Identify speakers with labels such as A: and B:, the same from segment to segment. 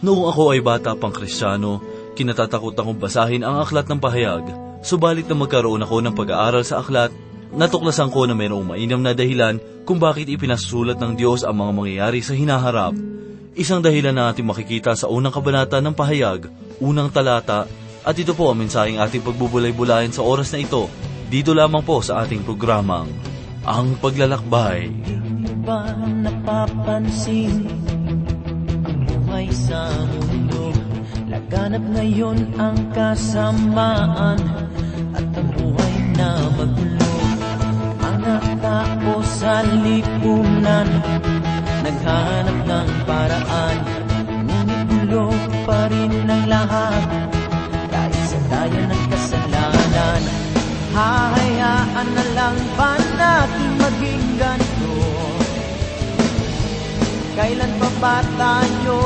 A: Noong ako ay bata pang kristyano, kinatatakot akong basahin ang aklat ng pahayag. Subalit na magkaroon ako ng pag-aaral sa aklat, natuklasan ko na mayroong mainam na dahilan kung bakit ipinasulat ng Diyos ang mga mangyayari sa hinaharap. Isang dahilan na ating makikita sa unang kabanata ng pahayag, unang talata, at ito po ang mensaheng ating pagbubulay-bulayan sa oras na ito, dito lamang po sa ating programang, Ang Paglalakbay.
B: Hindi ba napapansin buhay sa mundo? Laganap ngayon ang kasamaan at ang buhay na magulo. Mga tao sa lipunan naghahanap ng paraan, ngunit gulo pa rin ang lahat dahil sa daya ng kasalanan. Hahayaan na lang ba natin maging ganito? Kailan pa ba tayo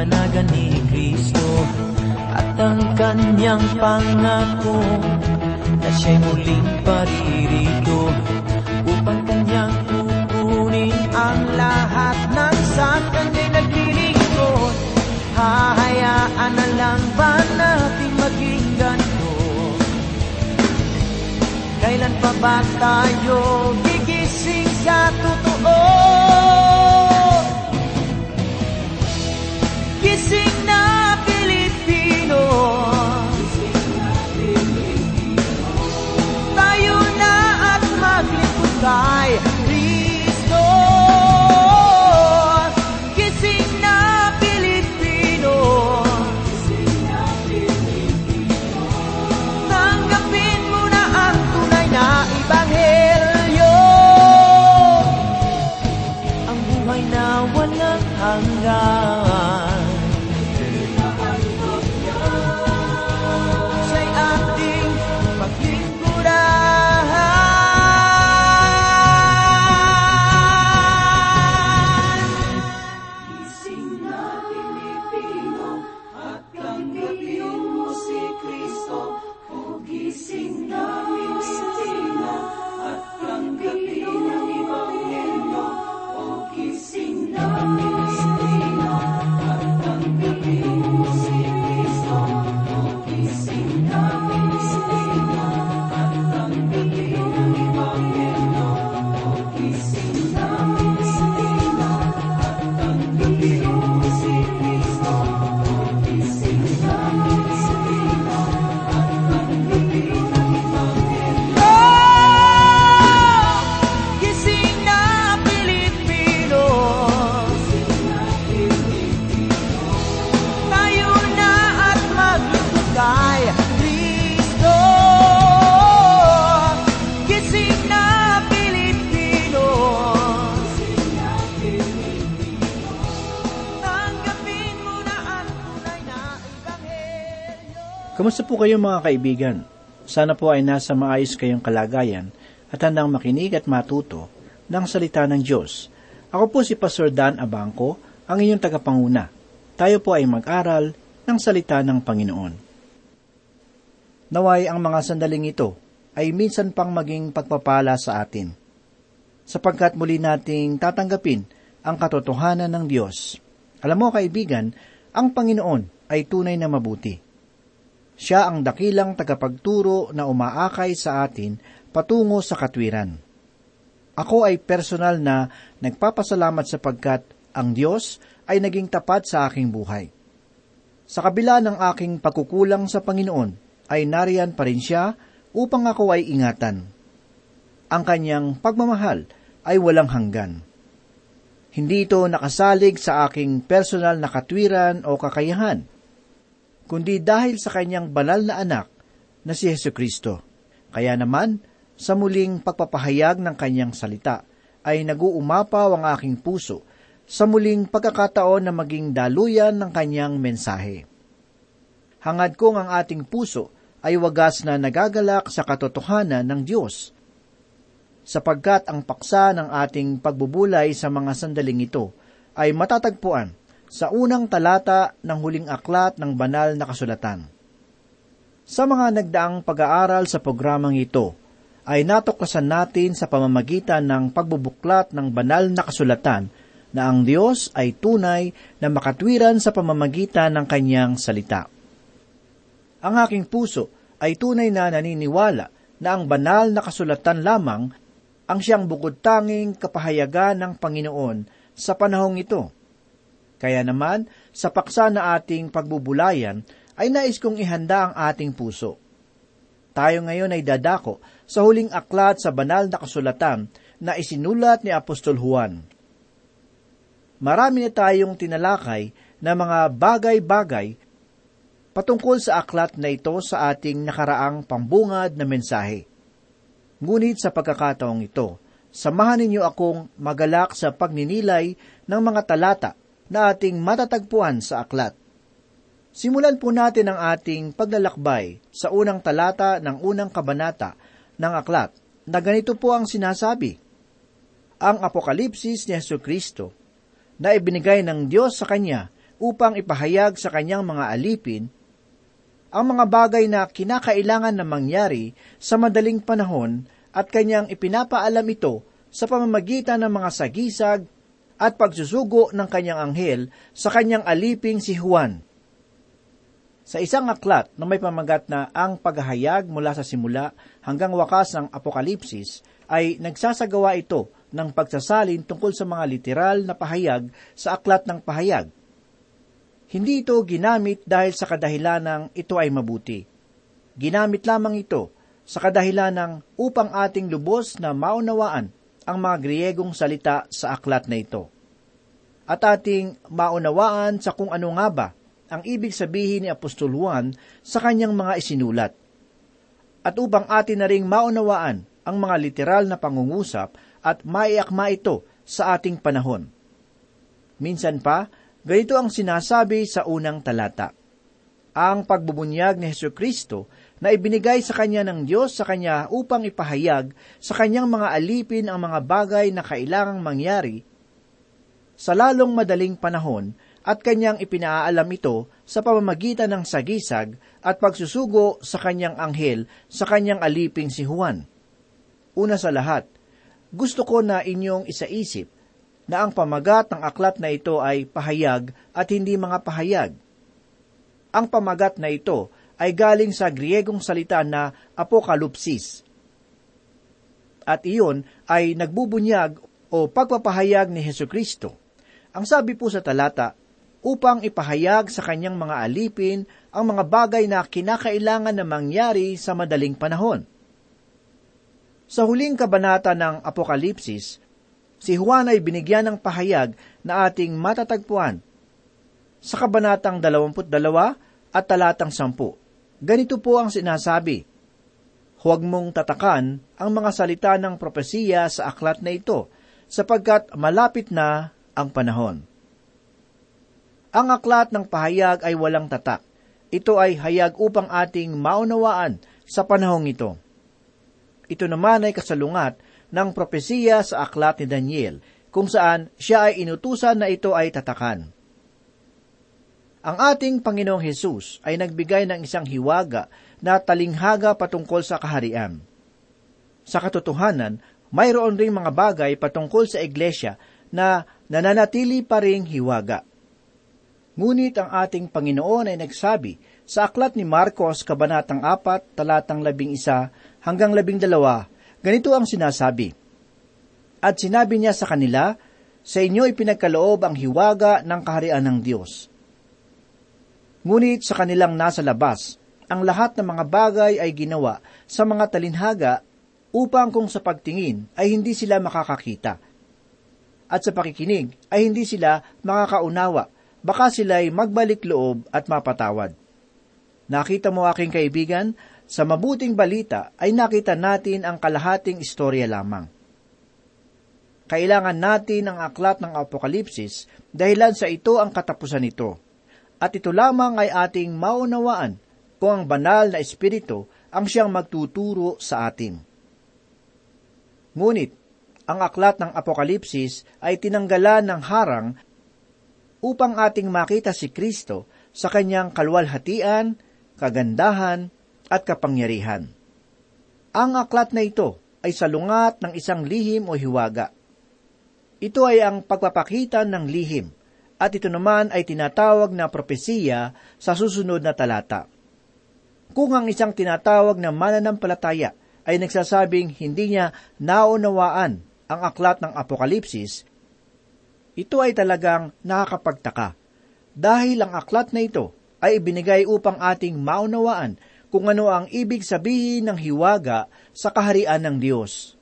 B: liliwanagan ni Kristo At ang kanyang pangako Na siya'y muling paririto Upang kanyang kukunin ang lahat ng sa kanya'y naglilingkod Hahayaan na lang ba natin maging ganito? Kailan pa ba tayo gigising sa totoo?
C: life. Kayo mga kaibigan? Sana po ay nasa maayos kayong kalagayan at handang makinig at matuto ng salita ng Diyos. Ako po si Pastor Dan Abangco, ang inyong tagapanguna. Tayo po ay mag-aral ng salita ng Panginoon. Naway ang mga sandaling ito ay minsan pang maging pagpapala sa atin, sapagkat muli nating tatanggapin ang katotohanan ng Diyos. Alam mo kaibigan, ang Panginoon ay tunay na mabuti. Siya ang dakilang tagapagturo na umaakay sa atin patungo sa katwiran. Ako ay personal na nagpapasalamat sapagkat ang Diyos ay naging tapat sa aking buhay. Sa kabila ng aking pagkukulang sa Panginoon, ay nariyan pa rin siya upang ako ay ingatan. Ang kanyang pagmamahal ay walang hanggan. Hindi ito nakasalig sa aking personal na katwiran o kakayahan. Kundi dahil sa kanyang banal na anak na si Yesu Kristo. Kaya naman, sa muling pagpapahayag ng kanyang salita, ay naguumapaw ang aking puso sa muling pagkakataon na maging daluyan ng kanyang mensahe. Hangad kong ang ating puso ay wagas na nagagalak sa katotohanan ng Diyos, sapagkat ang paksa ng ating pagbubulay sa mga sandaling ito ay matatagpuan sa unang talata ng huling aklat ng banal na kasulatan. Sa mga nagdaang pag-aaral sa programang ito, ay natuklasan natin sa pamamagitan ng pagbubuklat ng banal na kasulatan na ang Diyos ay tunay na makatwiran sa pamamagitan ng kanyang salita. Ang aking puso ay tunay na naniniwala na ang banal na kasulatan lamang ang siyang bukod tanging kapahayagan ng Panginoon sa panahong ito. Kaya naman, sa paksa na ating pagbubulayan, ay nais kong ihanda ang ating puso. Tayo ngayon ay dadako sa huling aklat sa banal na kasulatan na isinulat ni Apostol Juan. Marami na tayong tinalakay na mga bagay-bagay patungkol sa aklat na ito sa ating nakaraang pambungad na mensahe. Ngunit sa pagkakataong ito, samahan ninyo akong magalak sa pagninilay ng mga talata na ating matatagpuan sa aklat. Simulan po natin ang ating paglalakbay sa unang talata ng unang kabanata ng aklat na ganito po ang sinasabi. Ang apokalipsis ni Yesu Kristo na ibinigay ng Diyos sa Kanya upang ipahayag sa Kanyang mga alipin ang mga bagay na kinakailangan na mangyari sa madaling panahon at Kanyang ipinapaalam ito sa pamamagitan ng mga sagisag at pagsusugo ng Kanyang anghel sa Kanyang aliping si Juan sa isang aklat na may pamagat na ang paghahayag mula sa simula hanggang wakas ng apokalipsis ay nagsasagawa ito ng pagsasalin tungkol sa mga literal na pahayag sa aklat ng pahayag. Hindi ito ginamit dahil sa kadahilan ng ito ay mabuti. Ginamit lamang ito sa kadahilan ng upang ating lubos na maunawaan ang mga Griegong salita sa aklat na ito. At ating maunawaan sa kung ano nga ba ang ibig sabihin ni Apostol Juan sa kanyang mga isinulat. At upang atin na ring maunawaan ang mga literal na pangungusap at maiakma ito sa ating panahon. Minsan pa, ganito ang sinasabi sa unang talata. Ang pagbubunyag ni Heso Kristo na ibinigay sa kanya ng Diyos sa kanya upang ipahayag sa kanyang mga alipin ang mga bagay na kailangang mangyari sa lalong madaling panahon at kanyang ipinaalam ito sa pamamagitan ng sagisag at pagsusugo sa kanyang anghel sa kanyang aliping si Juan. Una sa lahat, gusto ko na inyong isaisip na ang pamagat ng aklat na ito ay pahayag at hindi mga pahayag. Ang pamagat na ito ay galing sa Griegong salita na apokalupsis. At iyon ay nagbubunyag o pagpapahayag ni Heso Kristo. Ang sabi po sa talata, upang ipahayag sa kanyang mga alipin ang mga bagay na kinakailangan na mangyari sa madaling panahon. Sa huling kabanata ng Apokalipsis, si Juan ay binigyan ng pahayag na ating matatagpuan. Sa kabanatang 22 at talatang 10, ganito po ang sinasabi, Huwag mong tatakan ang mga salita ng propesiya sa aklat na ito, sapagkat malapit na ang panahon. Ang aklat ng pahayag ay walang tatak. Ito ay hayag upang ating maunawaan sa panahong ito. Ito naman ay kasalungat ng propesiya sa aklat ni Daniel, kung saan siya ay inutusan na ito ay tatakan. Ang ating Panginoong Hesus ay nagbigay ng isang hiwaga na talinghaga patungkol sa kaharian. Sa katotohanan, mayroon ring mga bagay patungkol sa iglesia na nananatili pa ring hiwaga. Ngunit ang ating Panginoon ay nagsabi sa aklat ni Marcos, Kabanatang 4, talatang 11 hanggang 12, ganito ang sinasabi. At sinabi niya sa kanila, sa inyo ipinagkaloob ang hiwaga ng kaharian ng Diyos. Ngunit sa kanilang nasa labas, ang lahat ng mga bagay ay ginawa sa mga talinhaga upang kung sa pagtingin ay hindi sila makakakita. At sa pakikinig ay hindi sila makakaunawa baka sila'y magbalik loob at mapatawad. Nakita mo aking kaibigan, sa mabuting balita ay nakita natin ang kalahating istorya lamang. Kailangan natin ang aklat ng Apokalipsis dahilan sa ito ang katapusan nito. At ito lamang ay ating maunawaan kung ang banal na Espiritu ang siyang magtuturo sa atin. Ngunit, ang aklat ng Apokalipsis ay tinanggalan ng harang upang ating makita si Kristo sa kanyang kalwalhatian, kagandahan, at kapangyarihan. Ang aklat na ito ay salungat ng isang lihim o hiwaga. Ito ay ang pagpapakita ng lihim, at ito naman ay tinatawag na propesiya sa susunod na talata. Kung ang isang tinatawag na mananampalataya ay nagsasabing hindi niya naunawaan ang aklat ng Apokalipsis, ito ay talagang nakakapagtaka. Dahil ang aklat na ito ay ibinigay upang ating maunawaan kung ano ang ibig sabihin ng hiwaga sa kaharian ng Diyos.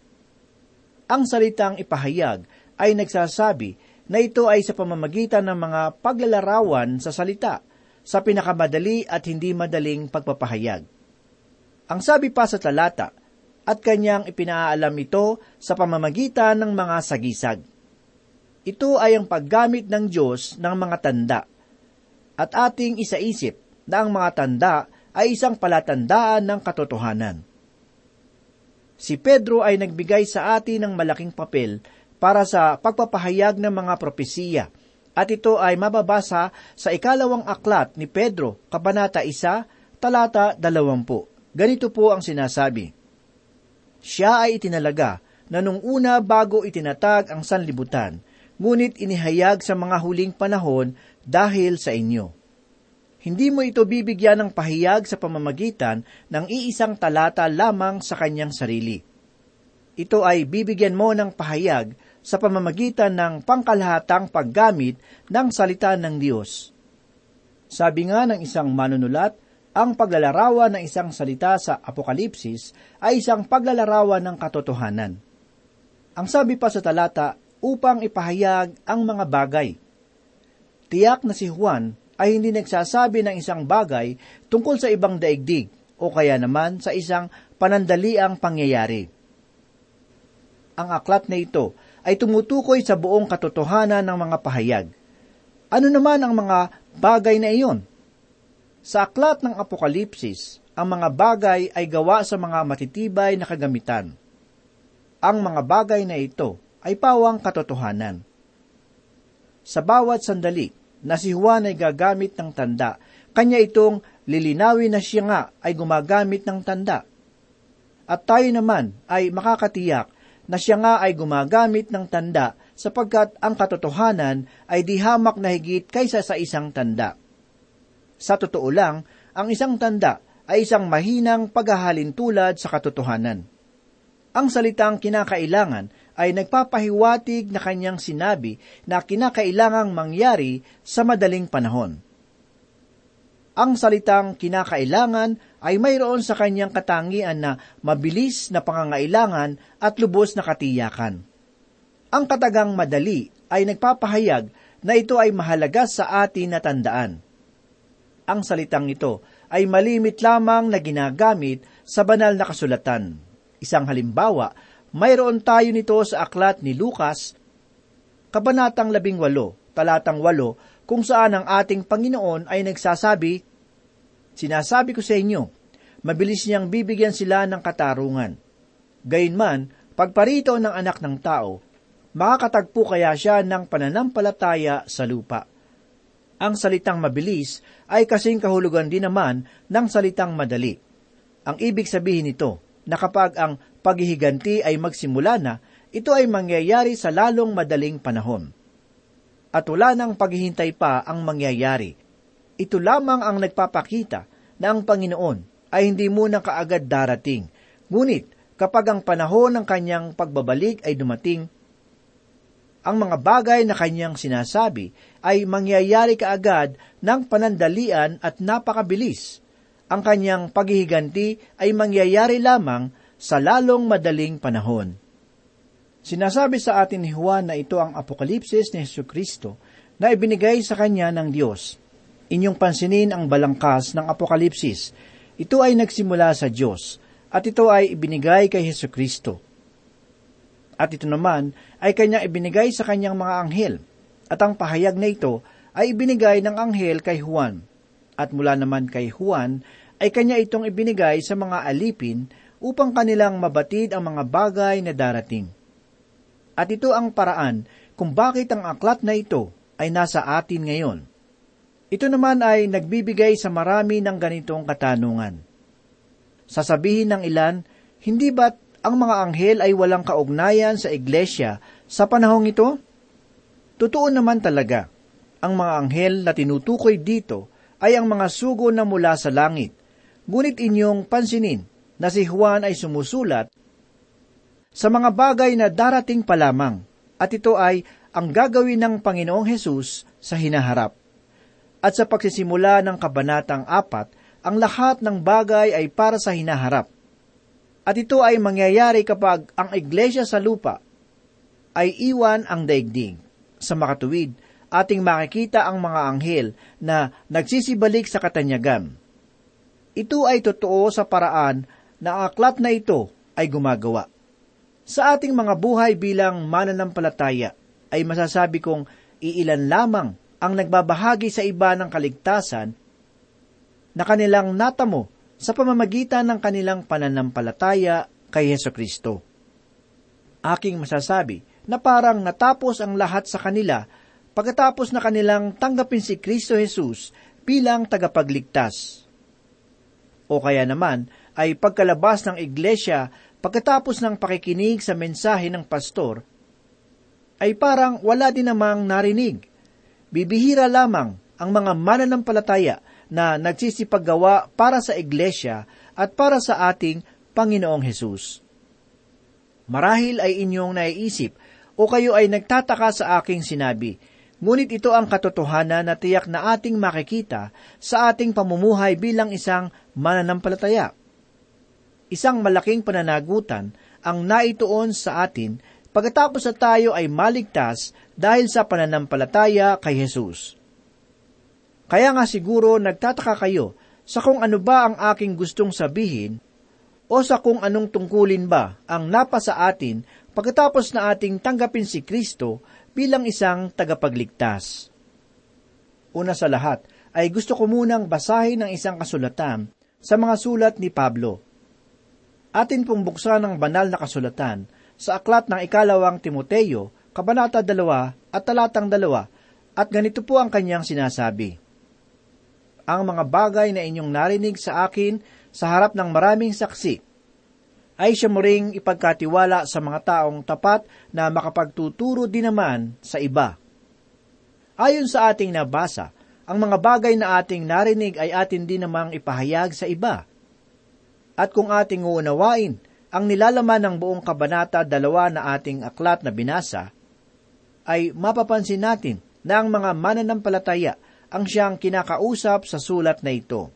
C: Ang salitang ipahayag ay nagsasabi na ito ay sa pamamagitan ng mga paglalarawan sa salita, sa pinakamadali at hindi madaling pagpapahayag. Ang sabi pa sa talata, at kanyang ipinaalam ito sa pamamagitan ng mga sagisag. Ito ay ang paggamit ng Diyos ng mga tanda. At ating isaisip na ang mga tanda ay isang palatandaan ng katotohanan. Si Pedro ay nagbigay sa atin ng malaking papel para sa pagpapahayag ng mga propesiya, at ito ay mababasa sa ikalawang aklat ni Pedro, Kabanata 1, talata 20. Ganito po ang sinasabi. Siya ay itinalaga na nung una bago itinatag ang sanlibutan, ngunit inihayag sa mga huling panahon dahil sa inyo. Hindi mo ito bibigyan ng pahayag sa pamamagitan ng iisang talata lamang sa kanyang sarili. Ito ay bibigyan mo ng pahayag sa pamamagitan ng pangkalahatang paggamit ng salita ng Diyos. Sabi nga ng isang manunulat, ang paglalarawan ng isang salita sa Apokalipsis ay isang paglalarawan ng katotohanan. Ang sabi pa sa talata, upang ipahayag ang mga bagay. Tiyak na si Juan ay hindi nagsasabi ng isang bagay tungkol sa ibang daigdig o kaya naman sa isang panandaliang pangyayari. Ang aklat na ito ay tumutukoy sa buong katotohanan ng mga pahayag. Ano naman ang mga bagay na iyon? Sa aklat ng Apokalipsis, ang mga bagay ay gawa sa mga matitibay na kagamitan. Ang mga bagay na ito ay pawang katotohanan. Sa bawat sandali na si Juan ay gagamit ng tanda, kanya itong lilinawin na siya nga ay gumagamit ng tanda. At tayo naman ay makakatiyak na siya nga ay gumagamit ng tanda sapagkat ang katotohanan ay di hamak na higit kaysa sa isang tanda. Sa totoo lang, ang isang tanda ay isang mahinang paghahalin tulad sa katotohanan. Ang salitang kinakailangan ay nagpapahiwatig na kanyang sinabi na kinakailangang mangyari sa madaling panahon. Ang salitang kinakailangan ay mayroon sa kanyang katangian na mabilis na pangangailangan at lubos na katiyakan. Ang katagang madali ay nagpapahayag na ito ay mahalaga sa atin na tandaan. Ang salitang ito ay malimit lamang na ginagamit sa banal na kasulatan. Isang halimbawa, mayroon tayo nito sa aklat ni Lucas, Kabanatang 18, talatang 8, kung saan ang ating Panginoon ay nagsasabi, Sinasabi ko sa inyo, mabilis niyang bibigyan sila ng katarungan. Gayunman, pagparito ng anak ng tao, makakatagpo kaya siya ng pananampalataya sa lupa. Ang salitang mabilis ay kasing kahulugan din naman ng salitang madali. Ang ibig sabihin nito, na kapag ang paghihiganti ay magsimula na, ito ay mangyayari sa lalong madaling panahon. At wala nang paghihintay pa ang mangyayari ito lamang ang nagpapakita na ang Panginoon ay hindi muna kaagad darating. Ngunit, kapag ang panahon ng kanyang pagbabalik ay dumating, ang mga bagay na kanyang sinasabi ay mangyayari kaagad ng panandalian at napakabilis. Ang kanyang paghihiganti ay mangyayari lamang sa lalong madaling panahon. Sinasabi sa atin ni Juan na ito ang apokalipsis ni Yesu Kristo na ibinigay sa kanya ng Diyos inyong pansinin ang balangkas ng Apokalipsis. Ito ay nagsimula sa Diyos at ito ay ibinigay kay Heso Kristo. At ito naman ay kanyang ibinigay sa kanyang mga anghel. At ang pahayag na ito ay ibinigay ng anghel kay Juan. At mula naman kay Juan ay kanya itong ibinigay sa mga alipin upang kanilang mabatid ang mga bagay na darating. At ito ang paraan kung bakit ang aklat na ito ay nasa atin ngayon. Ito naman ay nagbibigay sa marami ng ganitong katanungan. Sasabihin ng ilan, hindi ba't ang mga anghel ay walang kaugnayan sa iglesia sa panahong ito? Totoo naman talaga, ang mga anghel na tinutukoy dito ay ang mga sugo na mula sa langit. Ngunit inyong pansinin na si Juan ay sumusulat sa mga bagay na darating pa lamang, at ito ay ang gagawin ng Panginoong Hesus sa hinaharap. At sa pagsisimula ng Kabanatang 4, ang lahat ng bagay ay para sa hinaharap. At ito ay mangyayari kapag ang iglesia sa lupa ay iwan ang daigdig. Sa makatuwid, ating makikita ang mga anghel na nagsisibalik sa katanyagan. Ito ay totoo sa paraan na aklat na ito ay gumagawa. Sa ating mga buhay bilang mananampalataya, ay masasabi kong iilan lamang ang nagbabahagi sa iba ng kaligtasan na kanilang natamo sa pamamagitan ng kanilang pananampalataya kay Yeso Kristo. Aking masasabi na parang natapos ang lahat sa kanila pagkatapos na kanilang tanggapin si Kristo Jesus bilang tagapagligtas. O kaya naman ay pagkalabas ng iglesia pagkatapos ng pakikinig sa mensahe ng pastor, ay parang wala din namang narinig. Bibihira lamang ang mga mananampalataya na nagsisipaggawa para sa iglesia at para sa ating Panginoong Hesus. Marahil ay inyong naiisip o kayo ay nagtataka sa aking sinabi, Ngunit ito ang katotohanan na tiyak na ating makikita sa ating pamumuhay bilang isang mananampalataya. Isang malaking pananagutan ang naituon sa atin pagkatapos na tayo ay maligtas dahil sa pananampalataya kay Jesus. Kaya nga siguro nagtataka kayo sa kung ano ba ang aking gustong sabihin o sa kung anong tungkulin ba ang napa sa atin pagkatapos na ating tanggapin si Kristo bilang isang tagapagligtas. Una sa lahat, ay gusto ko munang basahin ang isang kasulatan sa mga sulat ni Pablo. Atin pong buksan ang banal na kasulatan sa aklat ng ikalawang Timoteo, Kabanata 2 at talatang 2, at ganito po ang kanyang sinasabi. Ang mga bagay na inyong narinig sa akin sa harap ng maraming saksi, ay siya mo ring ipagkatiwala sa mga taong tapat na makapagtuturo din naman sa iba. Ayon sa ating nabasa, ang mga bagay na ating narinig ay atin din namang ipahayag sa iba. At kung ating uunawain ang nilalaman ng buong kabanata dalawa na ating aklat na binasa, ay mapapansin natin na ang mga mananampalataya ang siyang kinakausap sa sulat na ito.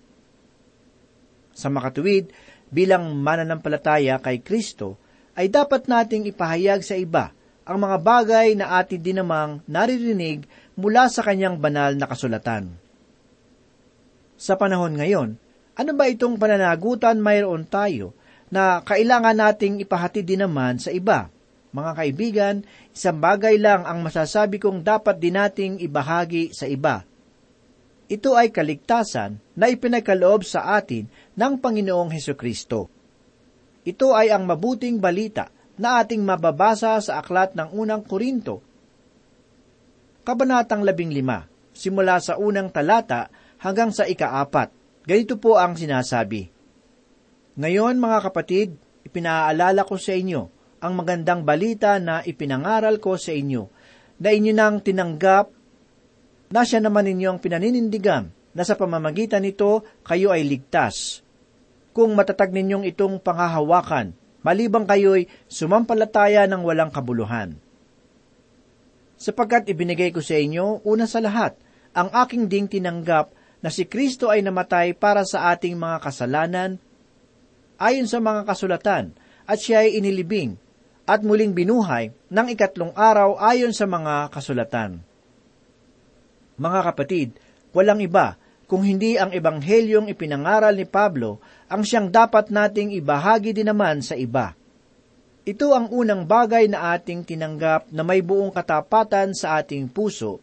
C: Sa makatuwid, bilang mananampalataya kay Kristo, ay dapat nating ipahayag sa iba ang mga bagay na atin din namang naririnig mula sa kanyang banal na kasulatan. Sa panahon ngayon, ano ba itong pananagutan mayroon tayo na kailangan nating ipahatid din naman sa iba? Mga kaibigan, isang bagay lang ang masasabi kong dapat din nating ibahagi sa iba. Ito ay kaligtasan na ipinagkaloob sa atin ng Panginoong Heso Kristo. Ito ay ang mabuting balita na ating mababasa sa aklat ng unang Korinto. Kabanatang labing lima, simula sa unang talata hanggang sa ikaapat. Ganito po ang sinasabi. Ngayon, mga kapatid, ipinaalala ko sa inyo ang magandang balita na ipinangaral ko sa inyo, na inyo nang tinanggap na siya naman ninyong pinaninindigan na sa pamamagitan nito kayo ay ligtas. Kung matatag ninyong itong panghahawakan, malibang kayo'y sumampalataya ng walang kabuluhan. Sapagkat ibinigay ko sa inyo, una sa lahat, ang aking ding tinanggap na si Kristo ay namatay para sa ating mga kasalanan, ayon sa mga kasulatan, at siya ay inilibing, at muling binuhay ng ikatlong araw ayon sa mga kasulatan. Mga kapatid, walang iba kung hindi ang ebanghelyong ipinangaral ni Pablo ang siyang dapat nating ibahagi din naman sa iba. Ito ang unang bagay na ating tinanggap na may buong katapatan sa ating puso.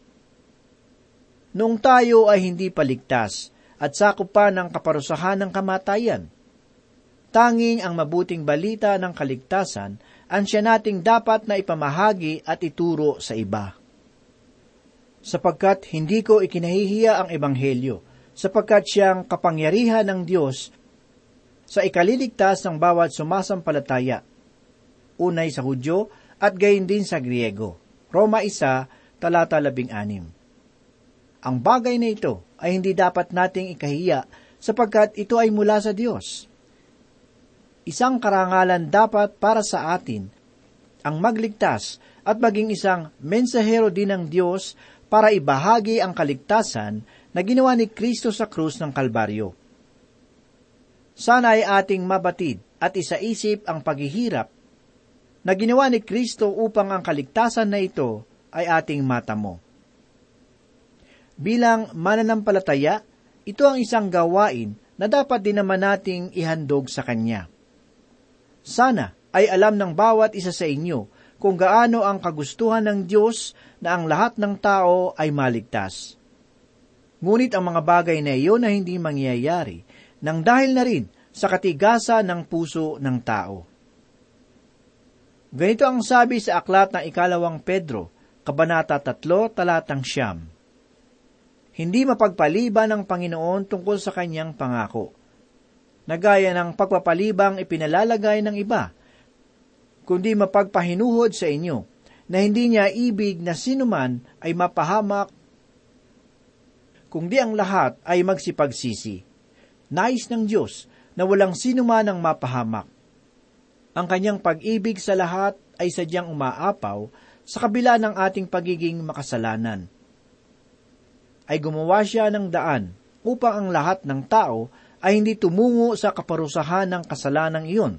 C: Noong tayo ay hindi paligtas at sakop pa ng kaparusahan ng kamatayan. Tanging ang mabuting balita ng kaligtasan ang siya nating dapat na ipamahagi at ituro sa iba. Sapagkat hindi ko ikinahihiya ang ebanghelyo, sapagkat siyang kapangyarihan ng Diyos sa ikaliligtas ng bawat sumasampalataya, unay sa Hudyo at gayon din sa Griego. Roma 1, talata 16. Ang bagay na ito ay hindi dapat nating ikahiya sapagkat ito ay mula sa Diyos. Isang karangalan dapat para sa atin ang magligtas at maging isang mensahero din ng Diyos para ibahagi ang kaligtasan na ginawa ni Kristo sa krus ng Kalbaryo. Sana ay ating mabatid at isaisip ang paghihirap na ginawa ni Kristo upang ang kaligtasan na ito ay ating matamo. Bilang mananampalataya, ito ang isang gawain na dapat din naman nating ihandog sa Kanya. Sana ay alam ng bawat isa sa inyo kung gaano ang kagustuhan ng Diyos na ang lahat ng tao ay maligtas. Ngunit ang mga bagay na iyon na hindi mangyayari nang dahil na rin sa katigasa ng puso ng tao. Ganito ang sabi sa aklat ng ikalawang Pedro, Kabanata 3, talatang siyam. Hindi mapagpaliban ng Panginoon tungkol sa kanyang pangako. Nagaya ng pagpapalibang ipinalalagay ng iba, kundi mapagpahinuhod sa inyo, na hindi niya ibig na sinuman ay mapahamak, kundi ang lahat ay magsipagsisi. Nais ng Diyos na walang sinuman ang mapahamak ang kanyang pag-ibig sa lahat ay sadyang umaapaw sa kabila ng ating pagiging makasalanan. Ay gumawa siya ng daan upang ang lahat ng tao ay hindi tumungo sa kaparusahan ng kasalanang iyon.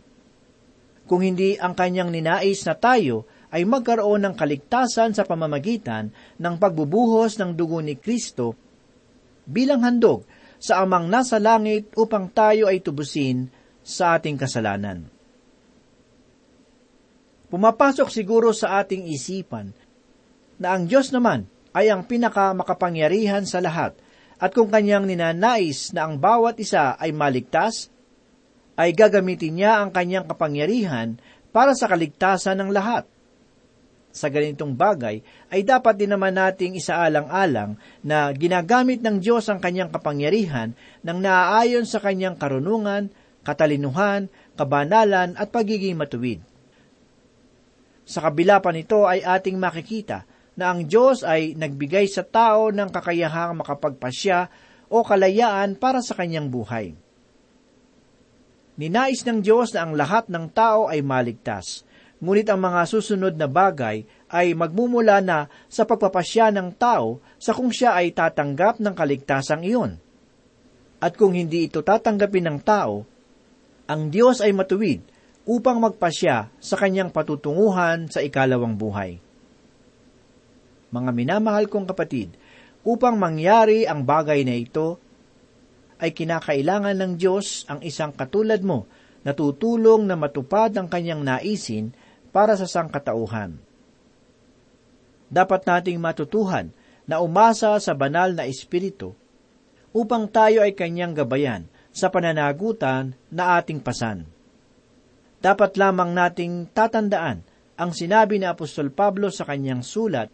C: Kung hindi ang kanyang ninais na tayo ay magkaroon ng kaligtasan sa pamamagitan ng pagbubuhos ng dugo ni Kristo bilang handog sa amang nasa langit upang tayo ay tubusin sa ating kasalanan. Pumapasok siguro sa ating isipan na ang Diyos naman ay ang pinaka makapangyarihan sa lahat at kung kanyang ninanais na ang bawat isa ay maligtas, ay gagamitin niya ang kanyang kapangyarihan para sa kaligtasan ng lahat. Sa ganitong bagay, ay dapat din naman nating isaalang-alang na ginagamit ng Diyos ang kanyang kapangyarihan nang naaayon sa kanyang karunungan, katalinuhan, kabanalan at pagiging matuwid. Sa kabila pa nito ay ating makikita na ang Diyos ay nagbigay sa tao ng kakayahang makapagpasya o kalayaan para sa kanyang buhay. Ninais ng Diyos na ang lahat ng tao ay maligtas, ngunit ang mga susunod na bagay ay magmumula na sa pagpapasya ng tao sa kung siya ay tatanggap ng kaligtasang iyon. At kung hindi ito tatanggapin ng tao, ang Diyos ay matuwid upang magpasya sa kanyang patutunguhan sa ikalawang buhay. Mga minamahal kong kapatid, upang mangyari ang bagay na ito, ay kinakailangan ng Diyos ang isang katulad mo na tutulong na matupad ang kanyang naisin para sa sangkatauhan. Dapat nating matutuhan na umasa sa banal na Espiritu upang tayo ay kanyang gabayan sa pananagutan na ating pasan dapat lamang nating tatandaan ang sinabi ni Apostol Pablo sa kanyang sulat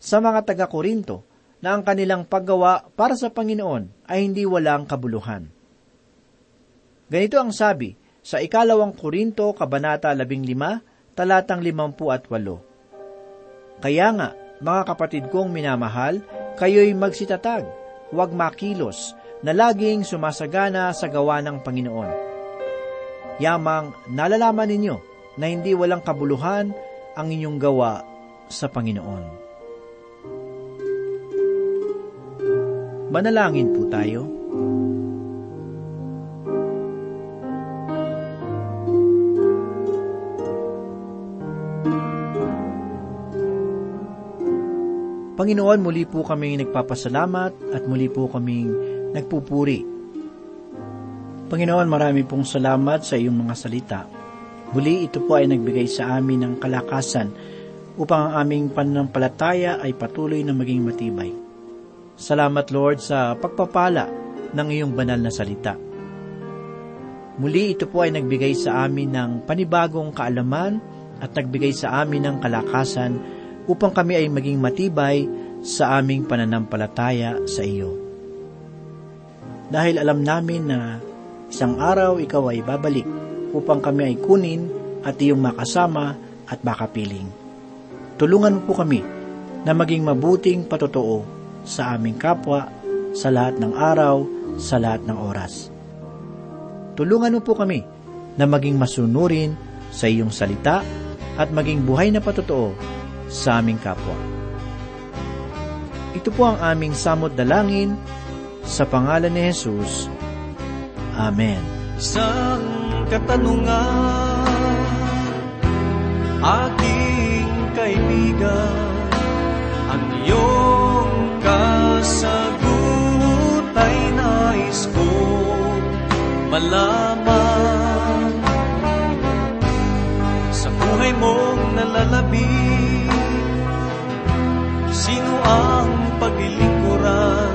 C: sa mga taga-Korinto na ang kanilang paggawa para sa Panginoon ay hindi walang kabuluhan. Ganito ang sabi sa ikalawang Korinto, Kabanata 15, talatang 58. Kaya nga, mga kapatid kong minamahal, kayo'y magsitatag, huwag makilos, na laging sumasagana sa gawa ng Panginoon Yamang nalalaman ninyo na hindi walang kabuluhan ang inyong gawa sa Panginoon. Manalangin po tayo. Panginoon, muli po kaming nagpapasalamat at muli po kaming nagpupuri. Panginoon, marami pong salamat sa iyong mga salita. Muli ito po ay nagbigay sa amin ng kalakasan upang ang aming pananampalataya ay patuloy na maging matibay. Salamat Lord sa pagpapala ng iyong banal na salita. Muli ito po ay nagbigay sa amin ng panibagong kaalaman at nagbigay sa amin ng kalakasan upang kami ay maging matibay sa aming pananampalataya sa iyo. Dahil alam namin na isang araw ikaw ay babalik upang kami ay kunin at iyong makasama at makapiling. Tulungan mo po kami na maging mabuting patotoo sa aming kapwa sa lahat ng araw, sa lahat ng oras. Tulungan mo po kami na maging masunurin sa iyong salita at maging buhay na patotoo sa aming kapwa. Ito po ang aming samot dalangin sa pangalan ni Jesus. Amen.
D: Isang katanungan, aking kaibigan, malaman. Sa buhay mong nalalabi, sino ang paglilingkuran?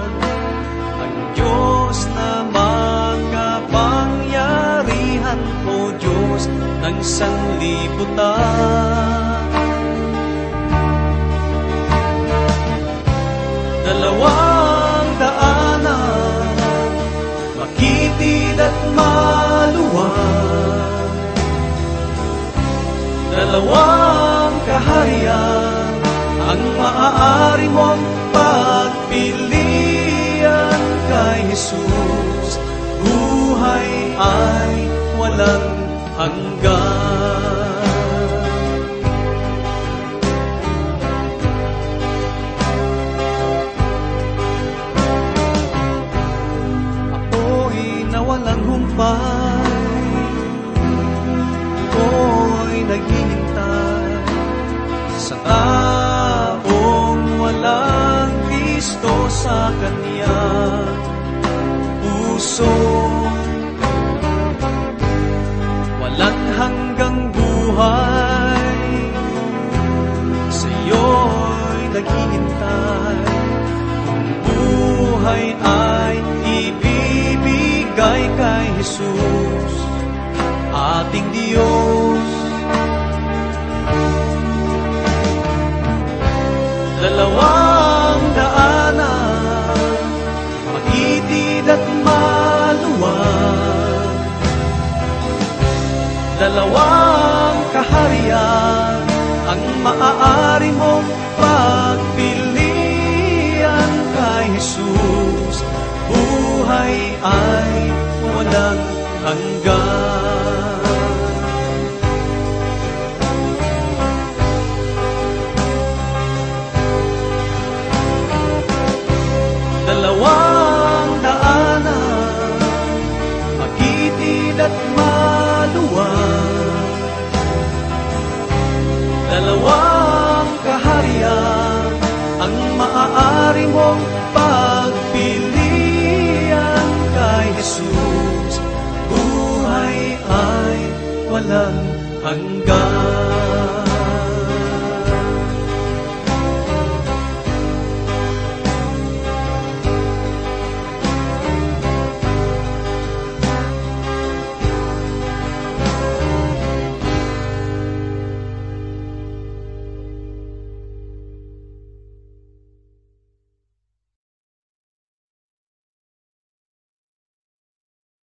D: Ang Diyos na makapangyarihan, O Diyos ng sanlibutan. Dalawang makitid at maluwag. Dalawang kaharian, ang maaari mong pagpilian kay Jesus. Buhay ay walang hanggan. Taong walang Kristo sa kanya. Puso Walang hanggang buhay. Sa'yo'y naghihintay. Kung buhay ay ibibigay kay Jesus Ating Diyos Dalawang kaharian Ang maaari mong pagpilian kay Jesus. Buhay ay walang hanggan